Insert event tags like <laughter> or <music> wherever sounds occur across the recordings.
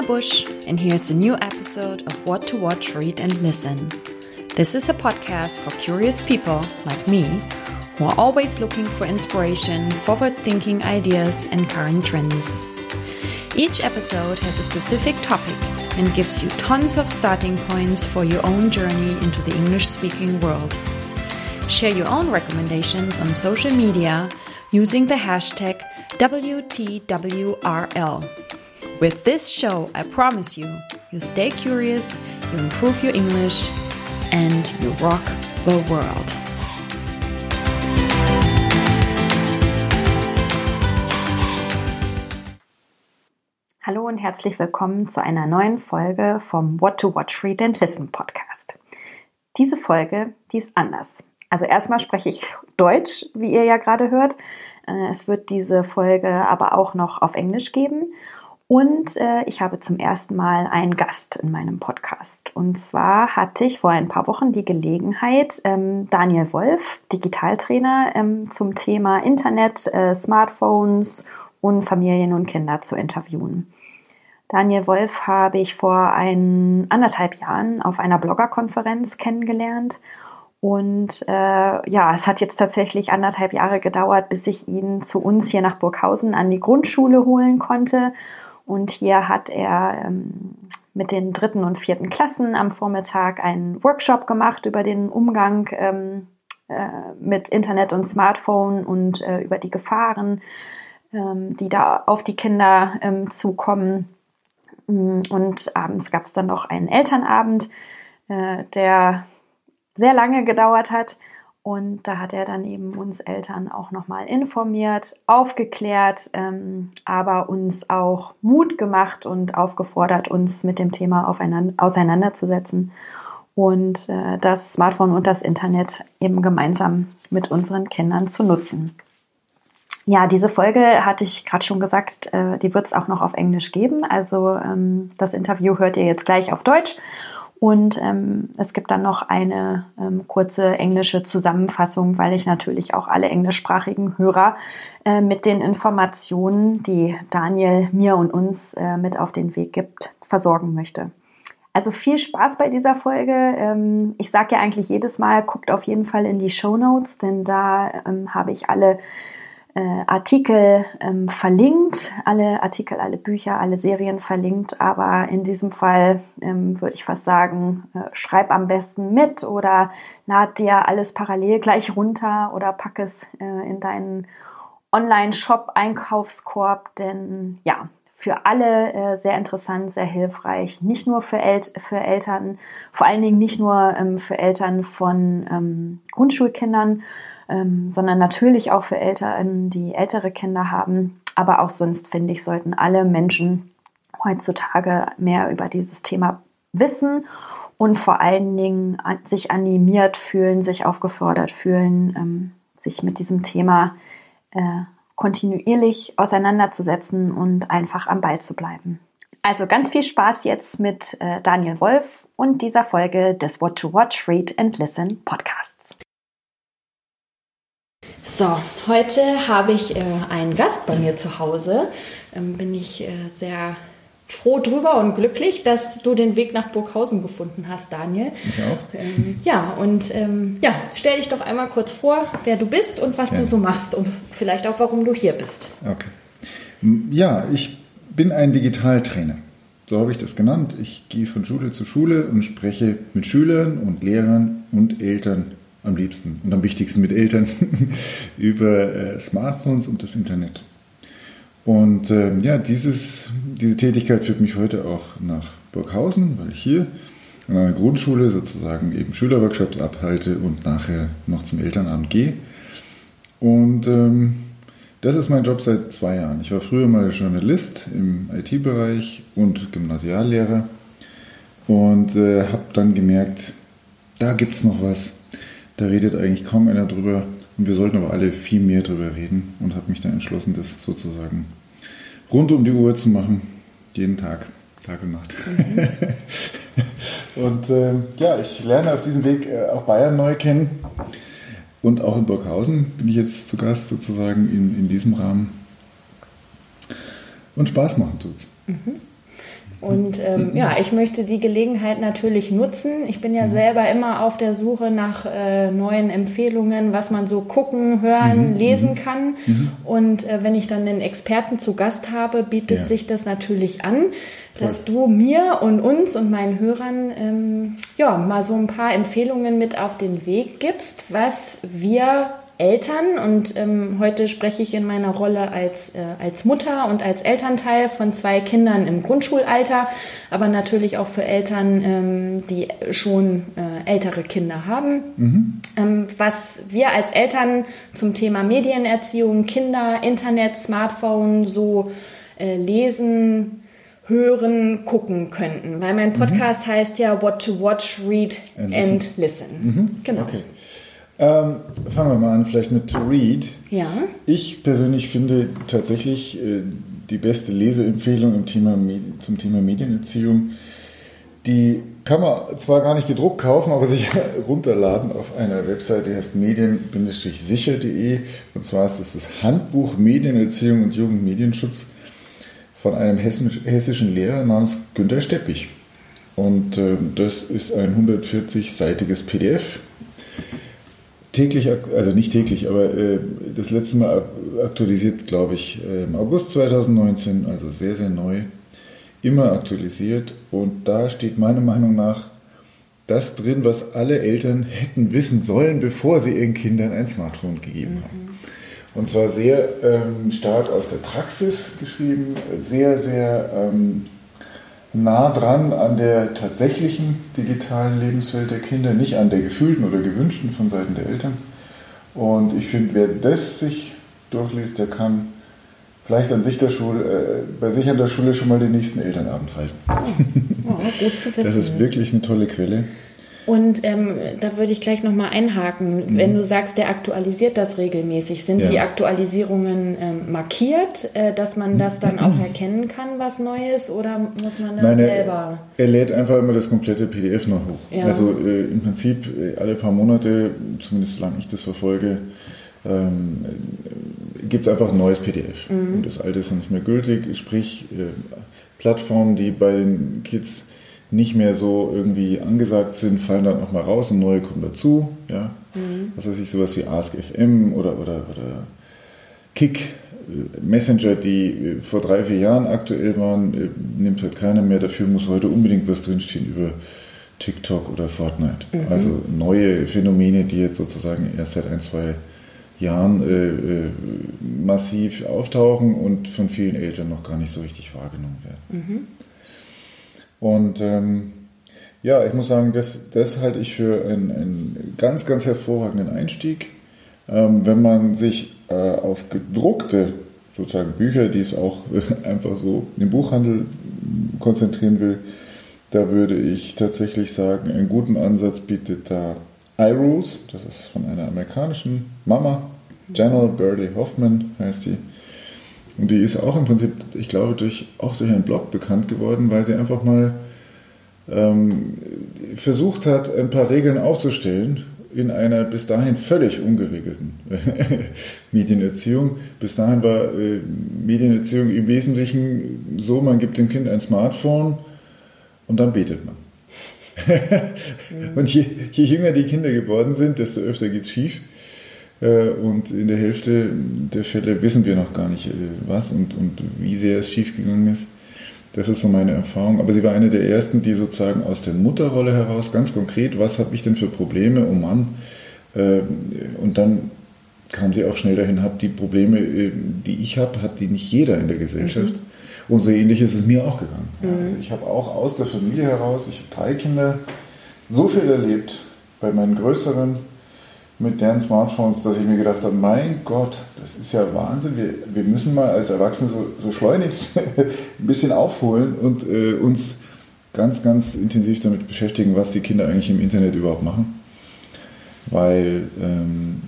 Tina Bush, and here's a new episode of What to Watch, Read, and Listen. This is a podcast for curious people like me who are always looking for inspiration, forward thinking ideas, and current trends. Each episode has a specific topic and gives you tons of starting points for your own journey into the English speaking world. Share your own recommendations on social media using the hashtag WTWRL. With this show, I promise you, you stay curious, you improve your English, and you rock the world. Hallo und herzlich willkommen zu einer neuen Folge vom What to Watch, Read and Listen Podcast. Diese Folge, die ist anders. Also erstmal spreche ich Deutsch, wie ihr ja gerade hört. Äh, es wird diese Folge aber auch noch auf Englisch geben. Und äh, ich habe zum ersten Mal einen Gast in meinem Podcast. Und zwar hatte ich vor ein paar Wochen die Gelegenheit, ähm, Daniel Wolf, Digitaltrainer, ähm, zum Thema Internet, äh, Smartphones und Familien und Kinder zu interviewen. Daniel Wolf habe ich vor ein, anderthalb Jahren auf einer Bloggerkonferenz kennengelernt. Und äh, ja, es hat jetzt tatsächlich anderthalb Jahre gedauert, bis ich ihn zu uns hier nach Burghausen an die Grundschule holen konnte. Und hier hat er ähm, mit den dritten und vierten Klassen am Vormittag einen Workshop gemacht über den Umgang ähm, äh, mit Internet und Smartphone und äh, über die Gefahren, ähm, die da auf die Kinder ähm, zukommen. Mm, und abends gab es dann noch einen Elternabend, äh, der sehr lange gedauert hat. Und da hat er dann eben uns Eltern auch nochmal informiert, aufgeklärt, ähm, aber uns auch Mut gemacht und aufgefordert, uns mit dem Thema auseinanderzusetzen und äh, das Smartphone und das Internet eben gemeinsam mit unseren Kindern zu nutzen. Ja, diese Folge hatte ich gerade schon gesagt, äh, die wird es auch noch auf Englisch geben. Also ähm, das Interview hört ihr jetzt gleich auf Deutsch. Und ähm, es gibt dann noch eine ähm, kurze englische Zusammenfassung, weil ich natürlich auch alle englischsprachigen Hörer äh, mit den Informationen, die Daniel mir und uns äh, mit auf den Weg gibt, versorgen möchte. Also viel Spaß bei dieser Folge. Ähm, ich sage ja eigentlich jedes Mal, guckt auf jeden Fall in die Show Notes, denn da ähm, habe ich alle äh, Artikel ähm, verlinkt, alle Artikel, alle Bücher, alle Serien verlinkt, aber in diesem Fall ähm, würde ich fast sagen, äh, schreib am besten mit oder lad dir alles parallel gleich runter oder pack es äh, in deinen Online-Shop-Einkaufskorb, denn ja, für alle äh, sehr interessant, sehr hilfreich. Nicht nur für, El für Eltern, vor allen Dingen nicht nur ähm, für Eltern von ähm, Grundschulkindern, ähm, sondern natürlich auch für Eltern, die ältere Kinder haben. Aber auch sonst, finde ich, sollten alle Menschen heutzutage mehr über dieses Thema wissen und vor allen Dingen sich animiert fühlen, sich aufgefordert fühlen, ähm, sich mit diesem Thema äh, kontinuierlich auseinanderzusetzen und einfach am Ball zu bleiben. Also ganz viel Spaß jetzt mit äh, Daniel Wolf und dieser Folge des What to Watch, Read and Listen Podcasts. So, heute habe ich äh, einen Gast bei mir zu Hause. Ähm, bin ich äh, sehr froh drüber und glücklich, dass du den Weg nach Burghausen gefunden hast, Daniel. Ich auch. Ähm, ja, und ähm, ja, stell dich doch einmal kurz vor, wer du bist und was ja. du so machst und vielleicht auch, warum du hier bist. Okay. Ja, ich bin ein Digitaltrainer. So habe ich das genannt. Ich gehe von Schule zu Schule und spreche mit Schülern und Lehrern und Eltern am liebsten und am wichtigsten mit Eltern <laughs> über äh, Smartphones und das Internet. Und äh, ja, dieses, diese Tätigkeit führt mich heute auch nach Burghausen, weil ich hier an einer Grundschule sozusagen eben Schülerworkshops abhalte und nachher noch zum Elternabend gehe. Und ähm, das ist mein Job seit zwei Jahren. Ich war früher mal Journalist im IT-Bereich und Gymnasiallehrer und äh, habe dann gemerkt, da gibt es noch was da redet eigentlich kaum einer drüber. Und wir sollten aber alle viel mehr drüber reden und habe mich dann entschlossen, das sozusagen rund um die Uhr zu machen. Jeden Tag, Tag und Nacht. Mhm. <laughs> und äh, ja, ich lerne auf diesem Weg äh, auch Bayern neu kennen. Und auch in Burghausen bin ich jetzt zu Gast sozusagen in, in diesem Rahmen. Und Spaß machen tut's. Mhm. Und ähm, ja, ich möchte die Gelegenheit natürlich nutzen. Ich bin ja selber immer auf der Suche nach äh, neuen Empfehlungen, was man so gucken, hören, mhm. lesen mhm. kann. Mhm. Und äh, wenn ich dann einen Experten zu Gast habe, bietet ja. sich das natürlich an, dass du mir und uns und meinen Hörern ähm, ja mal so ein paar Empfehlungen mit auf den Weg gibst, was wir Eltern und ähm, heute spreche ich in meiner Rolle als, äh, als Mutter und als Elternteil von zwei Kindern im Grundschulalter, aber natürlich auch für Eltern, ähm, die schon äh, ältere Kinder haben. Mhm. Ähm, was wir als Eltern zum Thema Medienerziehung, Kinder, Internet, Smartphone so äh, lesen, hören, gucken könnten. Weil mein mhm. Podcast mhm. heißt ja What to Watch, Read and, and Listen. listen. Mhm. Genau. Okay. Ähm, fangen wir mal an, vielleicht mit To Read. Ja. Ich persönlich finde tatsächlich äh, die beste Leseempfehlung im Thema, zum Thema Medienerziehung. Die kann man zwar gar nicht gedruckt kaufen, aber sich <laughs> runterladen auf einer Website, die heißt medien-sicher.de. Und zwar ist es das Handbuch Medienerziehung und Jugendmedienschutz von einem hessischen Lehrer namens Günter Steppich. Und äh, das ist ein 140-seitiges PDF täglich, also nicht täglich, aber äh, das letzte Mal aktualisiert, glaube ich, äh, im August 2019, also sehr, sehr neu, immer aktualisiert. Und da steht meiner Meinung nach das drin, was alle Eltern hätten wissen sollen, bevor sie ihren Kindern ein Smartphone gegeben mhm. haben. Und zwar sehr ähm, stark aus der Praxis geschrieben, sehr, sehr ähm, nah dran an der tatsächlichen digitalen Lebenswelt der Kinder, nicht an der gefühlten oder gewünschten von Seiten der Eltern. Und ich finde, wer das sich durchliest, der kann vielleicht an sich der Schule, äh, bei sich an der Schule schon mal den nächsten Elternabend halten. Oh, gut zu wissen. Das ist wirklich eine tolle Quelle. Und ähm, da würde ich gleich nochmal einhaken. Mhm. Wenn du sagst, der aktualisiert das regelmäßig, sind ja. die Aktualisierungen ähm, markiert, äh, dass man das dann auch <clears throat> erkennen kann, was neu ist, oder muss man das Nein, selber? Er, er, lädt einfach immer das komplette PDF noch hoch. Ja. Also äh, im Prinzip äh, alle paar Monate, zumindest solange ich das verfolge, ähm, gibt es einfach ein neues PDF. Mhm. Und das alte ist noch nicht mehr gültig. Sprich, äh, Plattformen, die bei den Kids nicht mehr so irgendwie angesagt sind, fallen dann auch mal raus und neue kommen dazu. Ja? Mhm. Was weiß ich, sowas wie AskFM oder, oder, oder Kick, Messenger, die äh, vor drei, vier Jahren aktuell waren, äh, nimmt halt keiner mehr. Dafür muss heute unbedingt was drinstehen über TikTok oder Fortnite. Mhm. Also neue Phänomene, die jetzt sozusagen erst seit ein, zwei Jahren äh, äh, massiv auftauchen und von vielen Eltern noch gar nicht so richtig wahrgenommen werden. Mhm. Und ähm, ja, ich muss sagen, das, das halte ich für einen, einen ganz, ganz hervorragenden Einstieg. Ähm, wenn man sich äh, auf gedruckte sozusagen Bücher, die es auch <laughs> einfach so im Buchhandel konzentrieren will, da würde ich tatsächlich sagen, einen guten Ansatz bietet da iRules, das ist von einer amerikanischen Mama, General Burley Hoffman heißt die. Und die ist auch im Prinzip, ich glaube, durch, auch durch einen Blog bekannt geworden, weil sie einfach mal ähm, versucht hat, ein paar Regeln aufzustellen in einer bis dahin völlig ungeregelten <laughs> Medienerziehung. Bis dahin war äh, Medienerziehung im Wesentlichen so, man gibt dem Kind ein Smartphone und dann betet man. <laughs> und je, je, jünger die Kinder geworden sind, desto öfter geht es schief. Äh, und in der Hälfte der Fälle wissen wir noch gar nicht, äh, was und, und wie sehr es schiefgegangen ist. Das ist so meine Erfahrung. Aber sie war eine der ersten, die sozusagen aus der Mutterrolle heraus ganz konkret, was habe ich denn für Probleme, oh Mann. Äh, und dann kam sie auch schnell dahin, habe die Probleme, die ich habe, hat die nicht jeder in der Gesellschaft. Mhm. Und so ähnlich ist es mir auch gegangen. Mhm. Also ich habe auch aus der Familie heraus, ich habe drei Kinder, so viel erlebt bei meinen Größeren, mit deren Smartphones, dass ich mir gedacht habe, mein Gott, das ist ja Wahnsinn. Wir, wir müssen mal als Erwachsene so, so schleunigst <laughs> ein bisschen aufholen und äh, uns ganz, ganz intensiv damit beschäftigen, was die Kinder eigentlich im Internet überhaupt machen. Weil, ähm,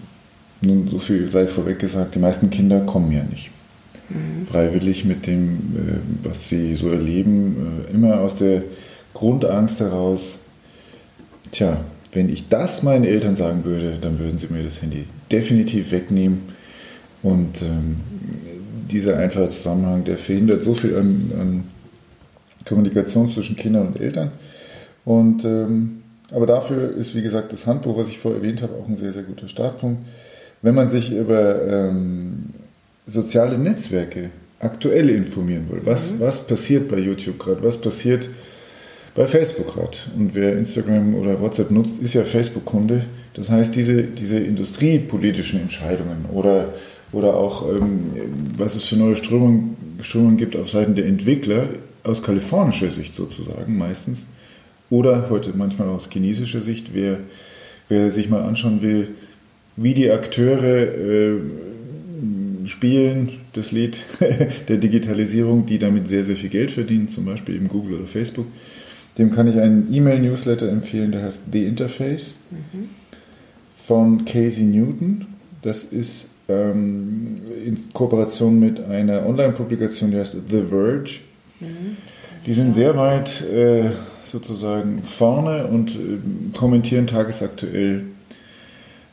nun so viel sei vorweg gesagt, die meisten Kinder kommen ja nicht. Mhm. Freiwillig mit dem, äh, was sie so erleben, äh, immer aus der Grundangst heraus, tja, wenn ich das meinen Eltern sagen würde, dann würden sie mir das Handy definitiv wegnehmen. Und ähm, dieser einfache Zusammenhang, der verhindert so viel an, an Kommunikation zwischen Kindern und Eltern. Und, ähm, aber dafür ist, wie gesagt, das Handbuch, was ich vorher erwähnt habe, auch ein sehr, sehr guter Startpunkt. Wenn man sich über ähm, soziale Netzwerke aktuell informieren will, was, mhm. was passiert bei YouTube gerade, was passiert bei Facebook gerade. Und wer Instagram oder WhatsApp nutzt, ist ja Facebook-Kunde. Das heißt, diese, diese industriepolitischen Entscheidungen oder, oder auch, ähm, was es für neue Strömungen, Strömungen gibt auf Seiten der Entwickler, aus kalifornischer Sicht sozusagen meistens, oder heute manchmal aus chinesischer Sicht, wer, wer sich mal anschauen will, wie die Akteure äh, spielen, das Lied <laughs> der Digitalisierung, die damit sehr, sehr viel Geld verdienen, zum Beispiel eben Google oder Facebook, dem kann ich einen E-Mail-Newsletter empfehlen, der heißt The Interface mhm. von Casey Newton. Das ist ähm, in Kooperation mit einer Online-Publikation, die heißt The Verge. Mhm. Die sind sehr weit äh, sozusagen vorne und äh, kommentieren tagesaktuell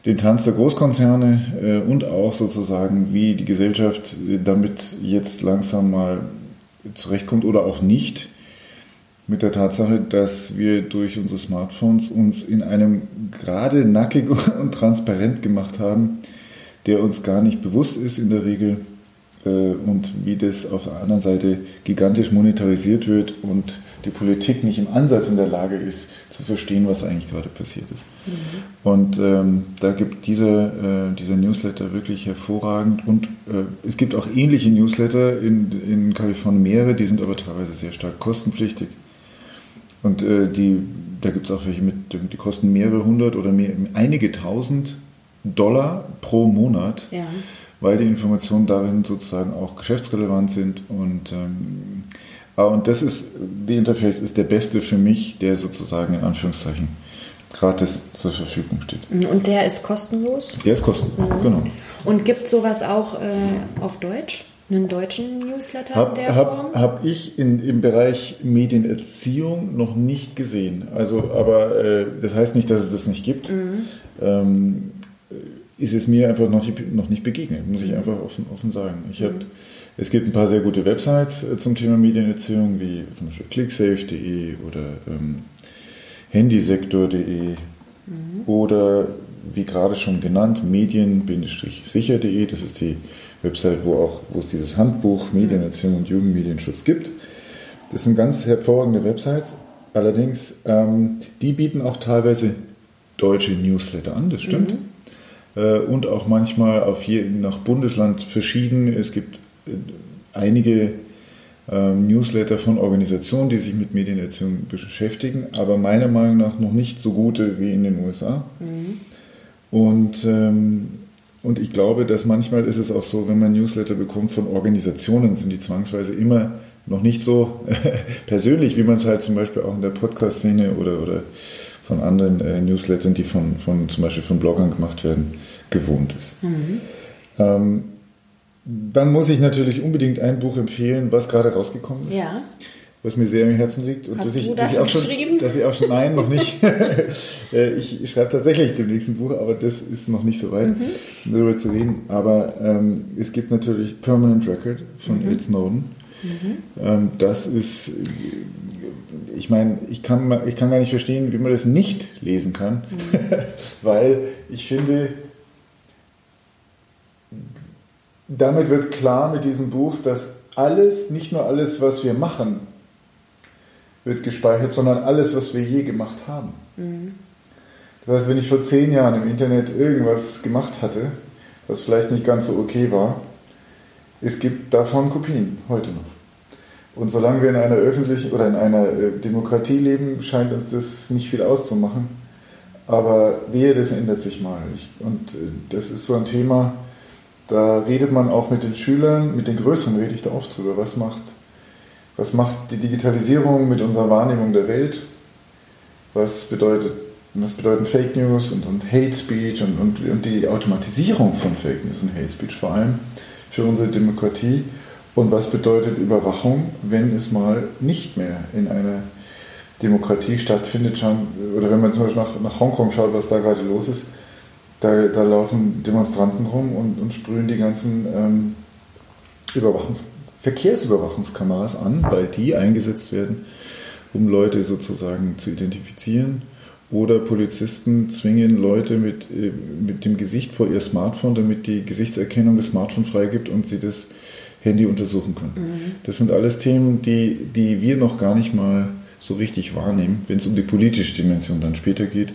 den Tanz der Großkonzerne äh, und auch sozusagen, wie die Gesellschaft äh, damit jetzt langsam mal zurechtkommt oder auch nicht mit der Tatsache, dass wir durch unsere Smartphones uns in einem gerade nackig <laughs> und transparent gemacht haben, der uns gar nicht bewusst ist in der Regel äh, und wie das auf der anderen Seite gigantisch monetarisiert wird und die Politik nicht im Ansatz in der Lage ist, zu verstehen, was eigentlich gerade passiert ist. Mhm. Und ähm, da gibt dieser, äh, dieser Newsletter wirklich hervorragend und äh, es gibt auch ähnliche Newsletter in, in Kalifornien mehrere, die sind aber teilweise sehr stark kostenpflichtig. Und äh, die, da gibt es auch welche mit, die kosten mehrere hundert oder mehr, einige tausend Dollar pro Monat, ja. weil die Informationen darin sozusagen auch geschäftsrelevant sind. Und, ähm, und das ist, die Interface ist der beste für mich, der sozusagen in Anführungszeichen gratis zur Verfügung steht. Und der ist kostenlos? Der ist kostenlos, mhm. genau. Und gibt sowas auch äh, auf Deutsch? Einen deutschen Newsletter hab, in der hab, Form? Habe ich in, im Bereich Medienerziehung noch nicht gesehen. Also, aber äh, das heißt nicht, dass es das nicht gibt. Mhm. Ähm, ist es mir einfach noch nicht, noch nicht begegnet, muss ich einfach offen, offen sagen. Ich mhm. Es gibt ein paar sehr gute Websites äh, zum Thema Medienerziehung, wie zum Beispiel clicksafe.de oder ähm, handysektor.de mhm. oder wie gerade schon genannt, medien-sicher.de, das ist die Website, wo, auch, wo es dieses Handbuch Medienerziehung und Jugendmedienschutz gibt. Das sind ganz hervorragende Websites. Allerdings, ähm, die bieten auch teilweise deutsche Newsletter an, das stimmt. Mhm. Äh, und auch manchmal auf je, nach Bundesland verschieden. Es gibt äh, einige äh, Newsletter von Organisationen, die sich mit Medienerziehung beschäftigen, aber meiner Meinung nach noch nicht so gute wie in den USA. Mhm. Und ähm, und ich glaube, dass manchmal ist es auch so, wenn man Newsletter bekommt von Organisationen, sind die zwangsweise immer noch nicht so <laughs> persönlich, wie man es halt zum Beispiel auch in der Podcast-Szene oder, oder von anderen äh, Newslettern, die von, von zum Beispiel von Bloggern gemacht werden, gewohnt ist. Mhm. Ähm, dann muss ich natürlich unbedingt ein Buch empfehlen, was gerade rausgekommen ist. Ja was mir sehr am Herzen liegt. Und Hast dass ich, dass ich geschrieben? Schon, dass ich auch schon, nein, noch nicht. <laughs> Äh, ich schreibe tatsächlich dem nächsten Buch, aber das ist noch nicht so weit, mhm. darüber zu reden. Aber ähm, es gibt natürlich Permanent Record von mhm. Ed Snowden. Mhm. Ähm, das ist, ich meine, ich kann, ich kann gar nicht verstehen, wie man das nicht lesen kann, mhm. <laughs> weil ich finde, damit wird klar mit diesem Buch, dass alles, nicht nur alles, was wir machen, wird gespeichert, sondern alles, was wir je gemacht haben. Mhm. Das heißt, wenn ich vor zehn Jahren im Internet irgendwas gemacht hatte, was vielleicht nicht ganz so okay war, es gibt davon Kopien heute noch. Und solange wir in einer öffentlichen oder in einer äh, Demokratie leben, scheint uns das nicht viel auszumachen. Aber wehe, das ändert sich mal. Ich, und äh, das ist so ein Thema, da redet man auch mit den Schülern, mit den Größeren rede ich da oft drüber. Was macht was macht die Digitalisierung mit unserer Wahrnehmung der Welt? Was, bedeutet, was bedeuten Fake News und, und Hate Speech und, und, und die Automatisierung von Fake News und Hate Speech vor allem für unsere Demokratie? Und was bedeutet Überwachung, wenn es mal nicht mehr in einer Demokratie stattfindet? Oder wenn man zum Beispiel nach, nach Hongkong schaut, was da gerade los ist, da, da laufen Demonstranten rum und, und sprühen die ganzen ähm, Überwachungs Verkehrsüberwachungskameras an, weil die eingesetzt werden, um Leute sozusagen zu identifizieren. Oder Polizisten zwingen Leute mit, äh, mit dem Gesicht vor ihr Smartphone, damit die Gesichtserkennung das Smartphone freigibt und sie das Handy untersuchen können. Mhm. Das sind alles Themen, die, die wir noch gar nicht mal so richtig wahrnehmen, wenn es um die politische Dimension dann später geht,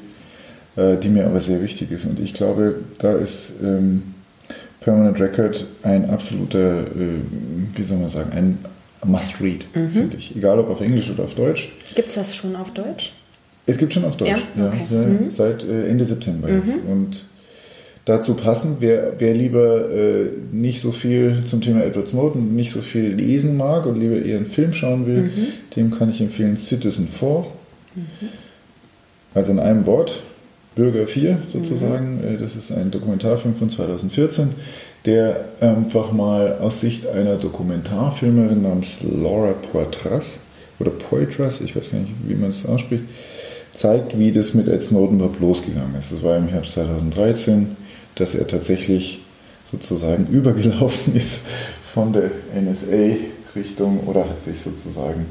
äh, die mir aber sehr wichtig ist. Und ich glaube, da ist ähm, Permanent Record ein absoluter, äh, wie soll man sagen, ein Must-Read, mhm. finde ich. Egal ob auf Englisch oder auf Deutsch. Gibt es das schon auf Deutsch? Es gibt schon auf Deutsch, ja, okay. ja, mhm. seit äh, Ende September mhm. jetzt. Und dazu passend, wer, wer lieber äh, nicht so viel zum Thema Edward Snowden, nicht so viel lesen mag und lieber eher einen Film schauen will, mhm. dem kann ich empfehlen Citizen 4. Mhm. Also in einem Wort, Bürger 4 sozusagen. Mhm. Das ist ein Dokumentarfilm von 2014, der einfach mal aus Sicht einer Dokumentarfilmerin namens Laura Poitras oder Poitras, ich weiß gar nicht, wie man es ausspricht, zeigt, wie das mit Ed Snowden losgegangen ist. Das war im Herbst 2013, dass er tatsächlich sozusagen <laughs> übergelaufen ist von der NSA Richtung oder hat sich sozusagen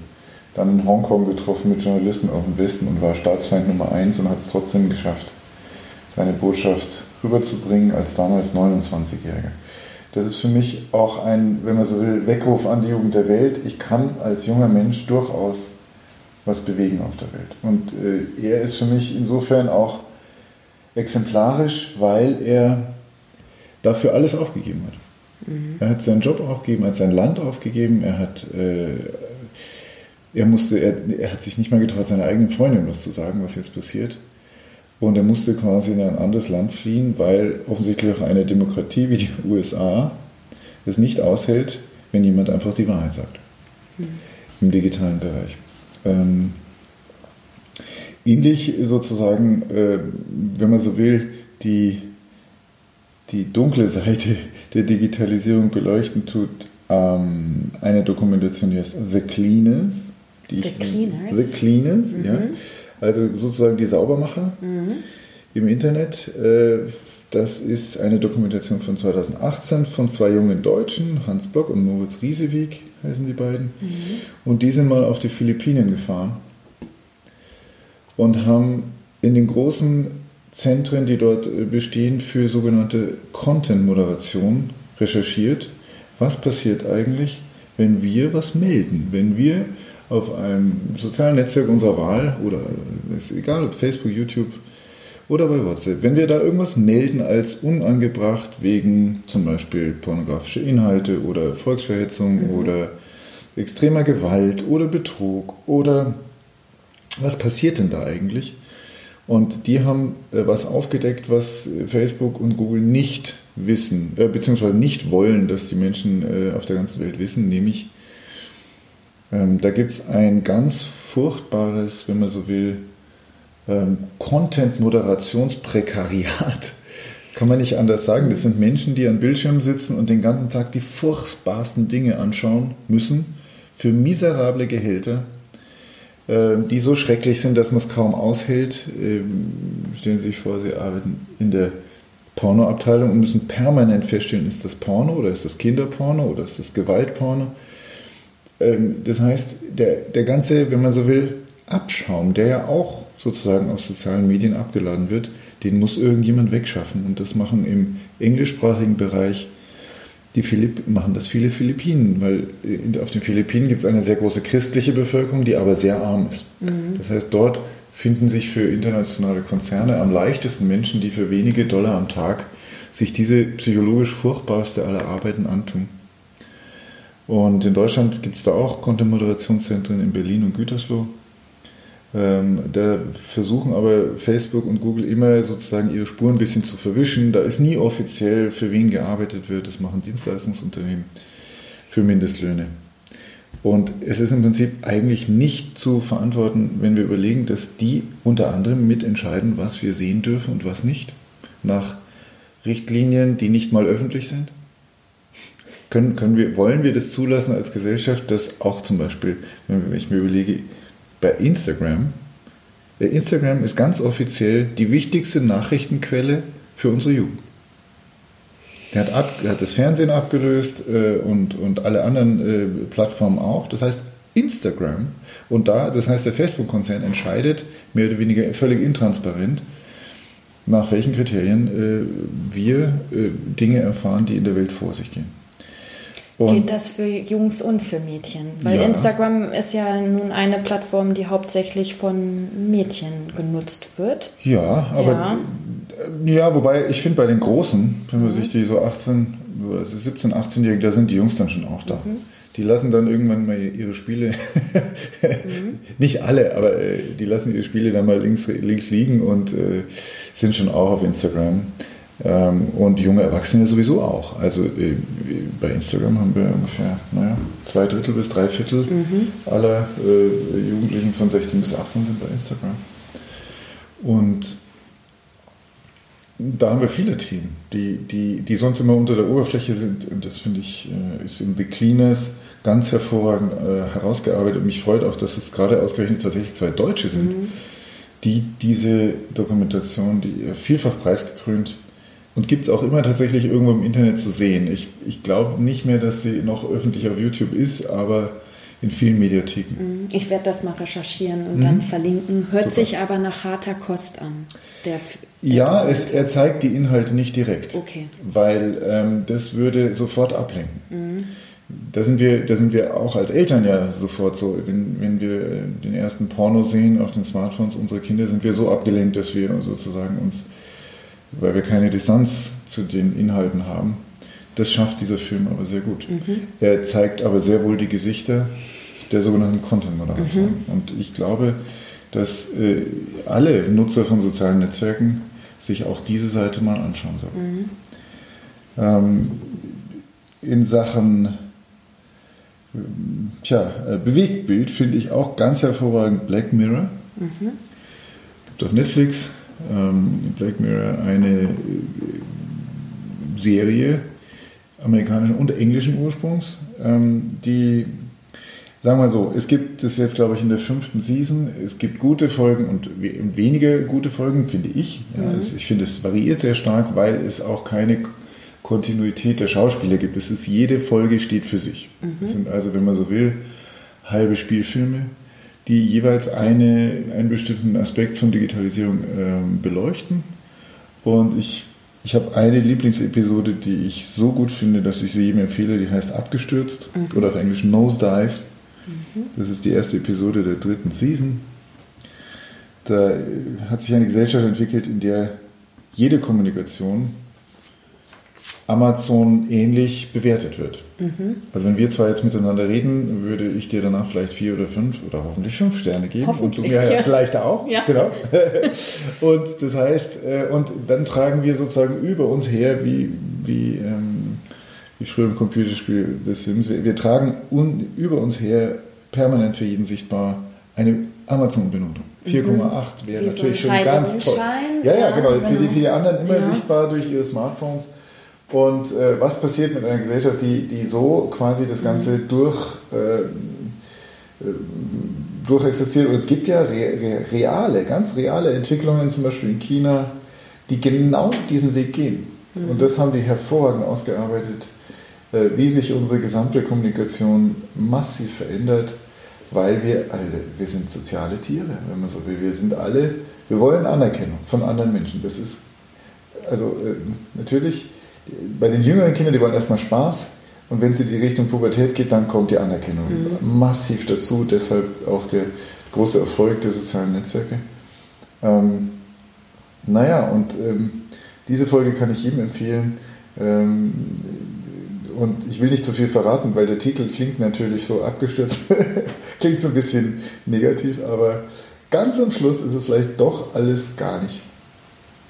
dann in Hongkong getroffen mit Journalisten aus dem Westen und war Staatsfeind Nummer 1 und hat es trotzdem geschafft, seine Botschaft rüberzubringen als damals 29-Jähriger. Das ist für mich auch ein, wenn man so will, Weckruf an die Jugend der Welt. Ich kann als junger Mensch durchaus was bewegen auf der Welt. Und äh, er ist für mich insofern auch exemplarisch, weil er dafür alles aufgegeben hat. Mhm. Er hat seinen Job aufgegeben, er hat sein Land aufgegeben, er hat, äh, er musste, er, er hat sich nicht mal getraut, seiner eigenen Freundin was zu sagen, was jetzt passiert. Und er musste quasi in ein anderes Land fliehen, weil offensichtlich auch eine Demokratie wie die USA es nicht aushält, wenn jemand einfach die Wahrheit sagt. Mhm. Im digitalen Bereich. Ähm, ähnlich sozusagen, äh, wenn man so will, die, die dunkle Seite der Digitalisierung beleuchten tut ähm, eine Dokumentation, die heißt The Cleaners. Die The Cleaners? The Cleaners, mhm. ja. Also sozusagen die Saubermacher mhm. im Internet. Äh, das ist eine Dokumentation von 2018 von zwei jungen Deutschen, Hans Block und Moritz Riesewig heißen die beiden. Mhm. Und die sind mal auf die Philippinen gefahren und haben in den großen Zentren, die dort äh, bestehen, für sogenannte Content-Moderation recherchiert. Was passiert eigentlich, wenn wir was melden? Wenn wir auf einem sozialen Netzwerk unserer Wahl oder äh, ist egal ob Facebook, YouTube oder bei WhatsApp, wenn wir da irgendwas melden als unangebracht wegen zum Beispiel pornografische Inhalte oder Volksverhetzung mhm. oder extremer Gewalt oder Betrug oder was passiert denn da eigentlich? Und die haben äh, was aufgedeckt, was Facebook und Google nicht wissen, äh, beziehungsweise nicht wollen, dass die Menschen äh, auf der ganzen Welt wissen, nämlich ähm, da gibt es ein ganz furchtbares, wenn man so will, ähm, Content-Moderationsprekariat. <laughs> Kann man nicht anders sagen. Das sind Menschen, die an Bildschirmen sitzen und den ganzen Tag die furchtbarsten Dinge anschauen müssen für miserable Gehälter ähm, die so schrecklich sind, dass man es kaum aushält. Ähm, stellen Sie sich vor, Sie arbeiten in der Pornoabteilung und müssen permanent feststellen, ist das Porno oder ist das Kinderporno oder ist das Gewaltporno. Ähm, das heißt, der, der ganze, wenn man so will, Abschaum, der ja auch sozusagen aus sozialen Medien abgeladen wird, den muss irgendjemand wegschaffen. Und das machen im englischsprachigen Bereich die Philipp machen das viele Philippinen, weil auf den Philippinen gibt es eine sehr große christliche Bevölkerung, die aber sehr arm ist. Mhm. Das heißt, dort finden sich für internationale Konzerne am leichtesten Menschen, die für wenige Dollar am Tag sich diese psychologisch furchtbarste aller Arbeiten antun. Und in Deutschland gibt es da auch Content-Moderationszentren in Berlin und Gütersloh. Ähm, da versuchen aber Facebook und Google immer sozusagen ihre Spuren ein bisschen zu verwischen. Da ist nie offiziell, für wen gearbeitet wird. Das machen Dienstleistungsunternehmen für Mindestlöhne. Und es ist im Prinzip eigentlich nicht zu verantworten, wenn wir überlegen, dass die unter anderem mitentscheiden, was wir sehen dürfen und was nicht. Nach Richtlinien, die nicht mal öffentlich sind. Können, können wir, wollen wir das zulassen als Gesellschaft, dass auch zum Beispiel, wenn ich mir überlege, bei Instagram. Instagram ist ganz offiziell die wichtigste Nachrichtenquelle für unsere Jugend. Der hat, ab, hat das Fernsehen abgelöst äh, und, und alle anderen äh, Plattformen auch. Das heißt, Instagram und da, das heißt, der Facebook-Konzern entscheidet mehr oder weniger völlig intransparent, nach welchen Kriterien äh, wir äh, Dinge erfahren, die in der Welt vor sich gehen. Und Geht das für Jungs und für Mädchen? Weil ja. Instagram ist ja nun eine Plattform, die hauptsächlich von Mädchen genutzt wird. Ja, aber ja, ja wobei ich finde bei den Großen, wenn man mhm. sich die so 18, 17, 18-Jährigen, da sind die Jungs dann schon auch da. Mhm. Die lassen dann irgendwann mal ihre Spiele, <laughs> mhm. nicht alle, aber äh, die lassen ihre Spiele dann mal links, links liegen und äh, sind schon auch auf Instagram. Ähm, und junge Erwachsene sowieso auch. Also äh, bei Instagram haben wir ungefähr naja, zwei Drittel bis drei Viertel mhm. aller äh, Jugendlichen von 16 bis 18 sind bei Instagram. Und da haben wir viele Themen, die, die, die sonst immer unter der Oberfläche sind. Und das finde ich, äh, ist in The Cleaners ganz hervorragend äh, herausgearbeitet. Und mich freut auch, dass es gerade ausgerechnet tatsächlich zwei Deutsche sind, mhm. die diese Dokumentation, die vielfach preisgekrönt und gibt es auch immer tatsächlich irgendwo im Internet zu sehen. Ich, ich glaube nicht mehr, dass sie noch öffentlich auf YouTube ist, aber in vielen Mediatheken. Mhm. Ich werde das mal recherchieren und mhm. dann verlinken. Hört Super. sich aber nach harter Kost an. Der, der ja, es, er zeigt die Inhalte nicht direkt. Okay. Weil ähm, das würde sofort ablenken. Mhm. Da sind, wir, da sind wir auch als Eltern ja sofort so. Wenn, wenn wir den ersten Porno sehen auf den Smartphones unserer Kinder, sind wir so abgelenkt, dass wir sozusagen uns weil wir keine Distanz zu den Inhalten haben. Das schafft dieser Film aber sehr gut. Mhm. Er zeigt aber sehr wohl die Gesichter der sogenannten Content-Moderatoren. Mhm. Und ich glaube, dass äh, alle Nutzer von sozialen Netzwerken sich auch diese Seite mal anschauen sollen. Mhm. Ähm, in Sachen äh, tja, äh, Bewegtbild finde ich auch ganz hervorragend Black Mirror. Mhm. Gibt auf Netflix ähm, Black Mirror eine äh, Serie amerikanischen und englischen Ursprungs, ähm, die, sagen wir so, es gibt das jetzt, glaube ich, in der fünften Season, es gibt gute Folgen und wenige gute Folgen, finde ich. Ja, mhm. es, ich finde, es variiert sehr stark, weil es auch keine Kontinuität der Schauspieler gibt. Es ist, jede Folge steht für sich. Mhm. Es sind also, wenn man so will, halbe Spielfilme die jeweils eine, einen bestimmten Aspekt von Digitalisierung ähm, beleuchten. Und ich, ich habe eine Lieblingsepisode, die ich so gut finde, dass ich sie jedem empfehle, die heißt Abgestürzt mhm. oder auf Englisch Nosedive. Mhm. Das ist die erste Episode der dritten Season. Da hat sich eine Gesellschaft entwickelt, in der jede Kommunikation Amazon ähnlich bewertet wird. Mhm. Also wenn wir zwei jetzt miteinander reden, würde ich dir danach vielleicht vier oder fünf oder hoffentlich fünf Sterne geben und du mir ja, vielleicht auch. Ja. Genau. <laughs> und das heißt, äh, und dann tragen wir sozusagen über uns her, wie, wie, ähm, wie früher im Computerspiel The Sims, wir, wir tragen un, über uns her permanent für jeden sichtbar eine Amazon-Benotung. 4,8 mhm. wäre natürlich so schon ganz toll. Ja, ja, genau. Für, die, genau. für die anderen immer ja. sichtbar durch ihre Smartphones. Und äh, was passiert mit einer Gesellschaft, die, die so quasi das Ganze mhm. durch, äh, äh, durchexistiert? Und es gibt ja re, reale, ganz reale Entwicklungen, zum Beispiel in China, die genau diesen Weg gehen. Mhm. Und das haben die hervorragend ausgearbeitet, äh, wie sich unsere gesamte Kommunikation massiv verändert, weil wir alle, wir sind soziale Tiere, wenn man so will. Wir sind alle, wir wollen Anerkennung von anderen Menschen. Das ist, also äh, natürlich bei den jüngeren Kindern, die wollen erstmal Spaß. Und wenn sie die Richtung Pubertät geht, dann kommt die Anerkennung mhm. massiv dazu. Deshalb auch der große Erfolg der sozialen Netzwerke. Ähm, naja, und ähm, diese Folge kann ich jedem empfehlen. Ähm, und ich will nicht zu viel verraten, weil der Titel klingt natürlich so abgestürzt, <laughs> klingt so ein bisschen negativ, aber ganz am Schluss ist es vielleicht doch alles gar nicht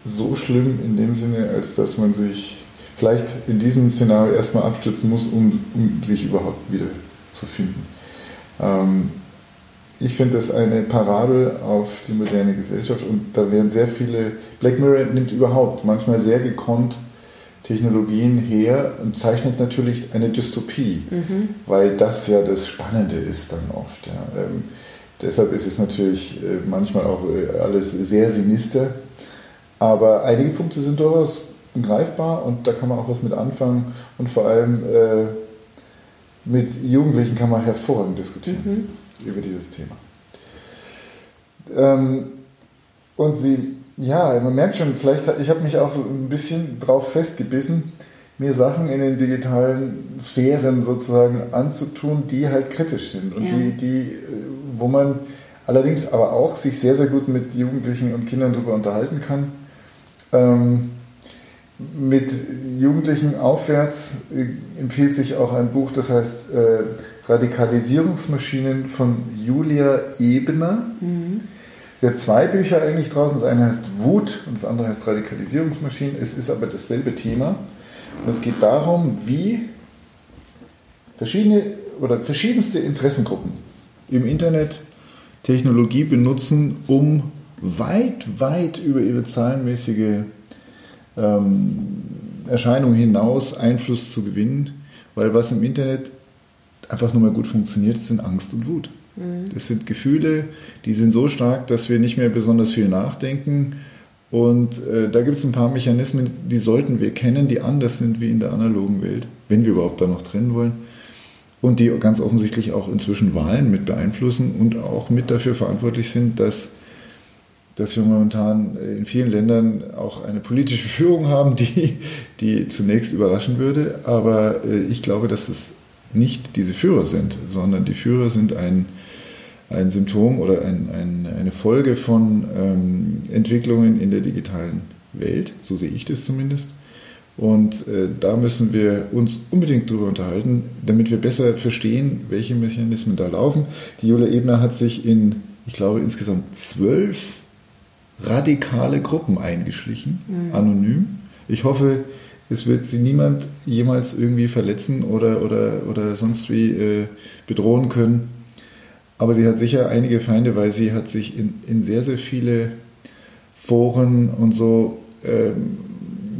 so schlimm in dem Sinne, als dass man sich vielleicht in diesem Szenario erstmal abstützen muss, um, um sich überhaupt wieder zu finden. Ähm, ich finde das eine Parabel auf die moderne Gesellschaft und da werden sehr viele, Black Mirror nimmt überhaupt manchmal sehr gekonnt Technologien her und zeichnet natürlich eine Dystopie, mhm. weil das ja das Spannende ist dann oft. Ja. Ähm, deshalb ist es natürlich äh, manchmal auch äh, alles sehr sinister, aber einige Punkte sind durchaus greifbar und da kann man auch was mit anfangen und vor allem äh, mit Jugendlichen kann man hervorragend diskutieren mhm. über dieses Thema. Ähm, und sie, ja, man merkt schon, vielleicht, ich habe mich auch ein bisschen drauf festgebissen, mir Sachen in den digitalen Sphären sozusagen anzutun, die halt kritisch sind und ja. die, die, äh, wo man allerdings aber auch sich sehr, sehr gut mit Jugendlichen und Kindern darüber unterhalten kann. Ähm, mit Jugendlichen aufwärts äh, empfiehlt sich auch ein Buch, das heißt äh, Radikalisierungsmaschinen von Julia Ebner. Mhm. Sie hat zwei Bücher eigentlich draußen. Das eine heißt Wut und das andere heißt Radikalisierungsmaschinen. Es ist aber dasselbe Thema. Und es geht darum, wie verschiedene oder verschiedenste Interessengruppen im Internet Technologie benutzen, um weit, weit über ihre zahlenmäßige ähm, Erscheinung hinaus Einfluss zu gewinnen, weil was im Internet einfach nur mal gut funktioniert, sind Angst und Wut. Mhm. Das sind Gefühle, die sind so stark, dass wir nicht mehr besonders viel nachdenken. Und äh, da gibt es ein paar Mechanismen, die sollten wir kennen, die anders sind wie in der analogen Welt, wenn wir überhaupt da noch drin wollen. Und die ganz offensichtlich auch inzwischen Wahlen mit beeinflussen und auch mit dafür verantwortlich sind, dass dass wir momentan in vielen Ländern auch eine politische <laughs> Führung haben, die, die zunächst überraschen würde. Aber äh, ich glaube, dass es nicht diese Führer sind, sondern die Führer sind ein, ein Symptom oder ein, ein, eine Folge von ähm, Entwicklungen in der digitalen Welt. So sehe ich das zumindest. Und äh, da müssen wir uns unbedingt darüber unterhalten, damit wir besser verstehen, welche Mechanismen da laufen. Die Jule Ebner hat sich in, ich glaube, insgesamt zwölf radikale Gruppen eingeschlichen, mhm. anonym. Ich hoffe, es wird sie niemand jemals irgendwie verletzen oder, oder, oder sonst wie äh, bedrohen können. Aber sie hat sicher einige Feinde, weil sie hat sich in, in sehr, sehr viele Foren und so, ähm,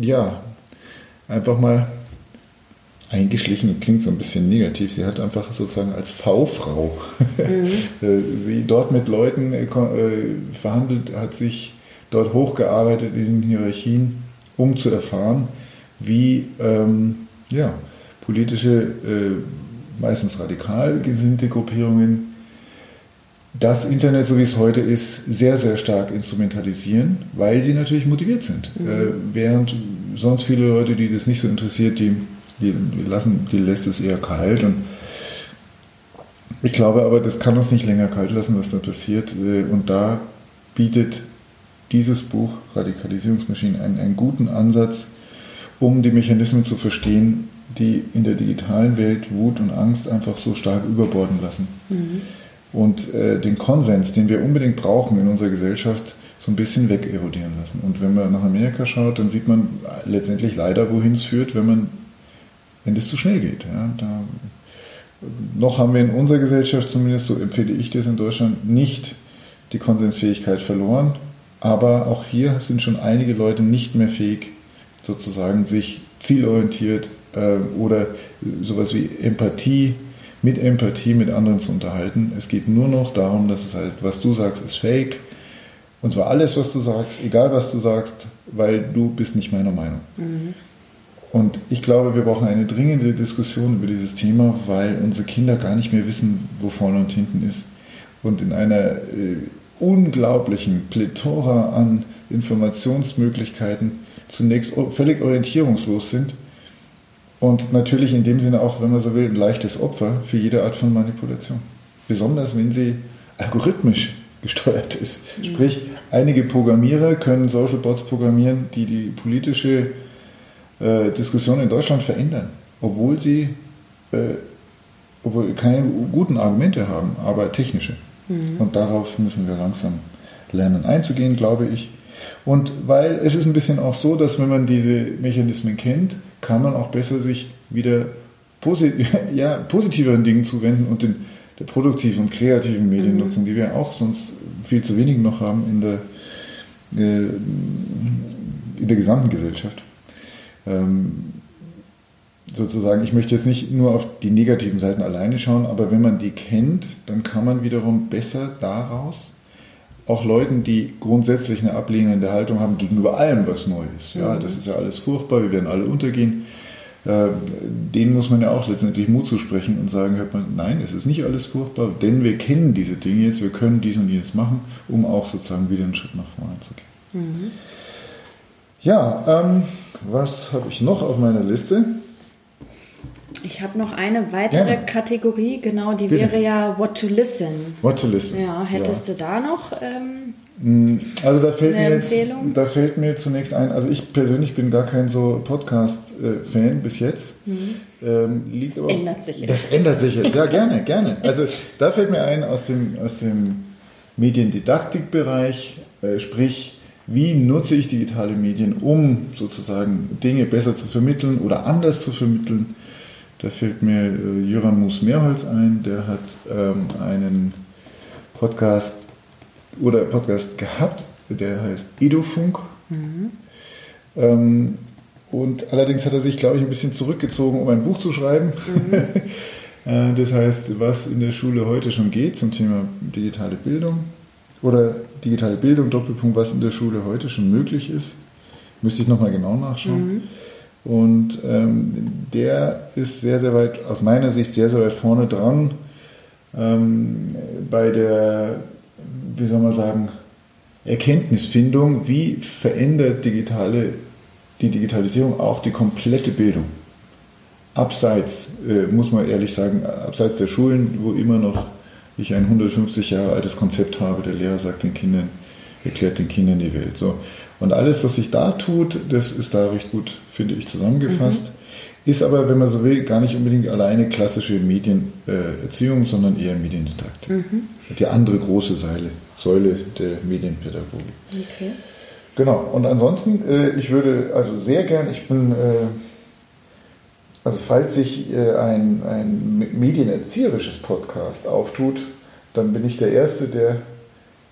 ja, einfach mal eingeschlichen, klingt so ein bisschen negativ. Sie hat einfach sozusagen als V-Frau mhm. <laughs> Äh, sie dort mit Leuten äh, äh, verhandelt, hat sich dort hochgearbeitet in den Hierarchien, um zu erfahren, wie ähm, ja, politische, äh, meistens radikal gesinnte Gruppierungen das Internet, so wie es heute ist, sehr, sehr stark instrumentalisieren, weil sie natürlich motiviert sind. Mhm. Äh, während sonst viele Leute, die das nicht so interessiert, die die, lassen, die lässt es eher kalt. Und ich glaube aber, das kann uns nicht länger kalt lassen, was da passiert. Äh, und da bietet dieses Buch Radikalisierungsmaschinen einen, einen guten Ansatz, um die Mechanismen zu verstehen, die in der digitalen Welt Wut und Angst einfach so stark überborden lassen. Mhm. Und äh, den Konsens, den wir unbedingt brauchen in unserer Gesellschaft, so ein bisschen wegerodieren lassen. Und wenn man nach Amerika schaut, dann sieht man letztendlich leider, wohin es führt, wenn man wenn das zu schnell geht. Ja, da, noch haben wir in unserer Gesellschaft, zumindest so empfehle ich das in Deutschland, nicht die Konsensfähigkeit verloren. Aber auch hier sind schon einige Leute nicht mehr fähig, sozusagen sich zielorientiert äh, oder sowas wie Empathie, mit Empathie mit anderen zu unterhalten. Es geht nur noch darum, dass es heißt, was du sagst, ist fake. Und zwar alles, was du sagst, egal was du sagst, weil du bist nicht meiner Meinung. Mhm. Und ich glaube, wir brauchen eine dringende Diskussion über dieses Thema, weil unsere Kinder gar nicht mehr wissen, wo vorne und hinten ist. Und in einer äh, unglaublichen Plethora an Informationsmöglichkeiten zunächst völlig orientierungslos sind und natürlich in dem Sinne auch, wenn man so will, ein leichtes Opfer für jede Art von Manipulation. Besonders wenn sie algorithmisch gesteuert ist. Mhm. Sprich, einige Programmierer können Social Bots programmieren, die die politische äh, Diskussion in Deutschland verändern, obwohl sie äh, obwohl keine guten Argumente haben, aber technische. Mhm. Und darauf müssen wir langsam lernen einzugehen, glaube ich. Und weil es ist ein bisschen auch so, dass wenn man diese Mechanismen kennt, kann man auch besser sich wieder posit <laughs> ja, positiveren Dingen zuwenden und den, der produktiven und kreativen Mediennutzung, mhm. die wir auch sonst viel zu wenig noch haben in der, äh, in der gesamten Gesellschaft ähm, sozusagen, ich möchte jetzt nicht nur auf die negativen Seiten alleine schauen, aber wenn man die kennt, dann kann man wiederum besser daraus auch Leuten, die grundsätzlich eine ablehnende Haltung haben gegenüber allem, was neu ist. Ja, das ist ja alles furchtbar, wir werden alle untergehen. Äh, denen muss man ja auch letztendlich Mut zusprechen und sagen, hört man, nein, es ist nicht alles furchtbar, denn wir kennen diese Dinge jetzt, wir können dies und jenes machen, um auch sozusagen wieder einen Schritt nach vorne zu gehen. Mhm. Ja, ähm, was habe ich noch auf meiner Liste? Ich habe noch eine weitere Gerne. Kategorie, genau, die Bitte. wäre ja What to Listen. What to Listen. Ja, hättest ja. du da noch ähm, mm, also da fällt, mir jetzt, da fällt mir zunächst ein, also ich persönlich bin gar kein so Podcast-Fan bis jetzt. Mhm. Ähm, liegt das aber, ändert sich jetzt. Das ändert sich jetzt, ja gerne, <laughs> gerne. Also da fällt mir ein aus dem, aus dem Mediendidaktikbereich, äh, sprich wie nutze ich digitale Medien, um sozusagen Dinge besser zu vermitteln oder anders zu vermitteln. Da fällt mir äh, Jöran Moos-Mehrholz ein, der hat ähm, einen Podcast oder Podcast gehabt, der heißt Edofunk. Mhm. Ähm, und allerdings hat er sich, glaube ich, ein bisschen zurückgezogen, um ein Buch zu schreiben. Mhm. <laughs> Äh, das heißt, was in der Schule heute schon geht zum Thema digitale Bildung oder digitale Bildung, Doppelpunkt, was in der Schule heute schon möglich ist. Müsste ich nochmal genau nachschauen. Mhm. Und ähm, der ist sehr, sehr weit, aus meiner Sicht, sehr, sehr weit vorne dran ähm, bei der, wie soll man sagen, Erkenntnisfindung, wie verändert digitale, die Digitalisierung auch die komplette Bildung. Abseits, äh, muss man ehrlich sagen, abseits der Schulen, wo immer noch ich ein 150 Jahre altes Konzept habe, der Lehrer sagt den Kindern, erklärt den Kindern die Welt. So. Und alles, was sich da tut, das ist da recht gut, finde ich, zusammengefasst. Mhm. Ist aber, wenn man so will, gar nicht unbedingt alleine klassische Medienerziehung, sondern eher Mediendidaktik. Mhm. Die andere große Säule, Säule der Medienpädagogik. Okay. Genau, und ansonsten, äh, ich würde also sehr gern, ich bin, äh, also falls sich äh, ein, ein medienerzieherisches Podcast auftut, dann bin ich der Erste, der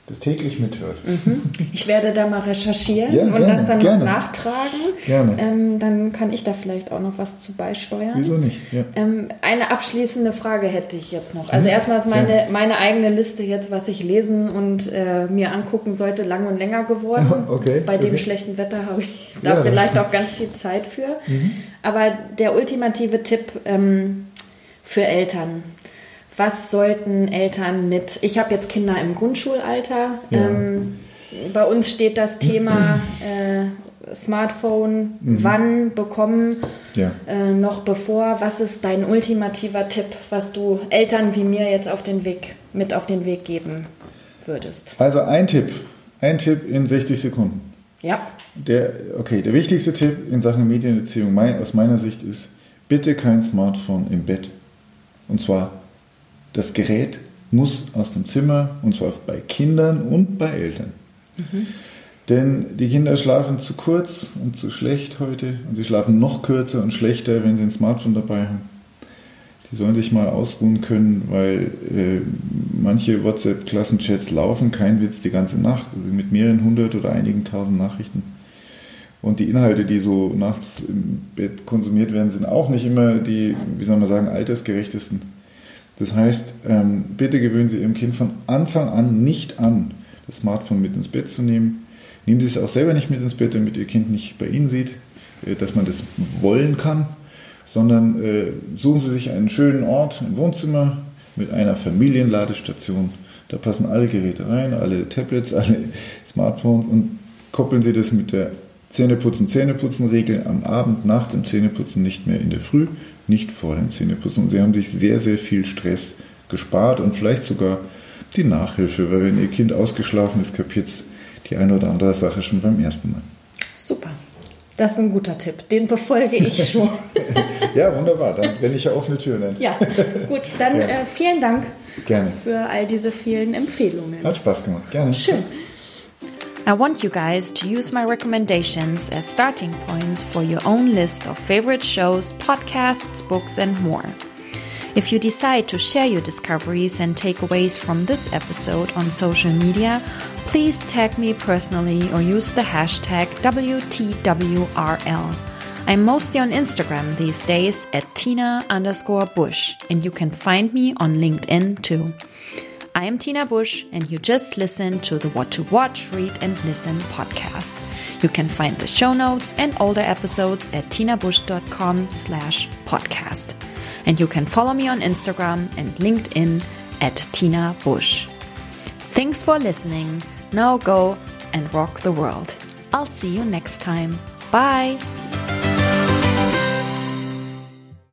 das täglich mithört. Mhm. Ich werde da mal recherchieren ja, und gerne, das dann gerne. nachtragen. Gerne. Ähm, dann kann ich da vielleicht auch noch was zu beisteuern. Wieso nicht? Ja. Ähm, eine abschließende Frage hätte ich jetzt noch. Also erstmal ist meine, ja. meine eigene Liste jetzt, was ich lesen und äh, mir angucken sollte, lang und länger geworden. <laughs> Okay. Bei okay. dem schlechten Wetter habe ich da vielleicht auch ganz viel Zeit für. Mhm. Aber der ultimative Tipp ähm, für Eltern, was sollten Eltern mit, ich habe jetzt Kinder im Grundschulalter, ja. ähm, bei uns steht das Thema <clears throat> äh, Smartphone, mhm. wann bekommen, ja. äh, noch bevor. Was ist dein ultimativer Tipp, was du Eltern wie mir jetzt auf den Weg, mit auf den Weg geben würdest? Also ein Tipp, ein Tipp in 60 Sekunden. Ja. Der, okay, der wichtigste Tipp in Sachen Medienerziehung mein, aus meiner Sicht ist, bitte kein Smartphone im Bett. Und zwar das Gerät muss aus dem Zimmer, und zwar bei Kindern und bei Eltern. Mhm. Denn die Kinder schlafen zu kurz und zu schlecht heute und sie schlafen noch kürzer und schlechter, wenn sie ein Smartphone dabei haben. Die sollen sich mal ausruhen können, weil äh, manche WhatsApp-Klassenchats laufen, kein Witz, die ganze Nacht, also mit mehreren hundert oder einigen tausend Nachrichten. Und die Inhalte, die so nachts im Bett konsumiert werden, sind auch nicht immer die, wie soll man sagen, altersgerechtesten. Das heißt, ähm, bitte gewöhnen Sie Ihrem Kind von Anfang an nicht an, das Smartphone mit ins Bett zu nehmen. Nehmen Sie es auch selber nicht mit ins Bett, damit Ihr Kind nicht bei Ihnen sieht, äh, dass man das wollen kann, sondern äh, suchen Sie sich einen schönen Ort im Wohnzimmer mit einer Familienladestation. Da passen alle Geräte rein, alle Tablets, <laughs> alle Smartphones und koppeln Sie das mit der Zähneputzen, Zähneputzen-Regel am Abend nach dem Zähneputzen, nicht mehr in der Früh nicht vor dem Zähneputzen. Und sie haben sich sehr, sehr viel Stress gespart und vielleicht sogar die Nachhilfe, weil wenn ihr Kind ausgeschlafen ist, kapiert es die eine oder andere Sache schon beim ersten Mal. Super. Das ist ein guter Tipp. Den befolge ich <laughs> schon. ja, wunderbar. Dann renne ich ja offene Türen. Dann. Ja, gut. Dann. Äh, vielen Dank Gerne. für all diese vielen Empfehlungen. Hat Spaß gemacht. Gerne. Tschüss. I want you guys to use my recommendations as starting points for your own list of favorite shows, podcasts, books, and more. If you decide to share your discoveries and takeaways from this episode on social media, please tag me personally or use the hashtag WTWRL. I'm mostly on Instagram these days at Tina underscore Bush, and you can find me on LinkedIn too. I am Tina Bush, and you just listened to the What to Watch, Read, and Listen podcast. You can find the show notes and older episodes at tinabush.com slash podcast. And you can follow me on Instagram and LinkedIn at Tina Bush. Thanks for listening. Now go and rock the world. I'll see you next time. Bye.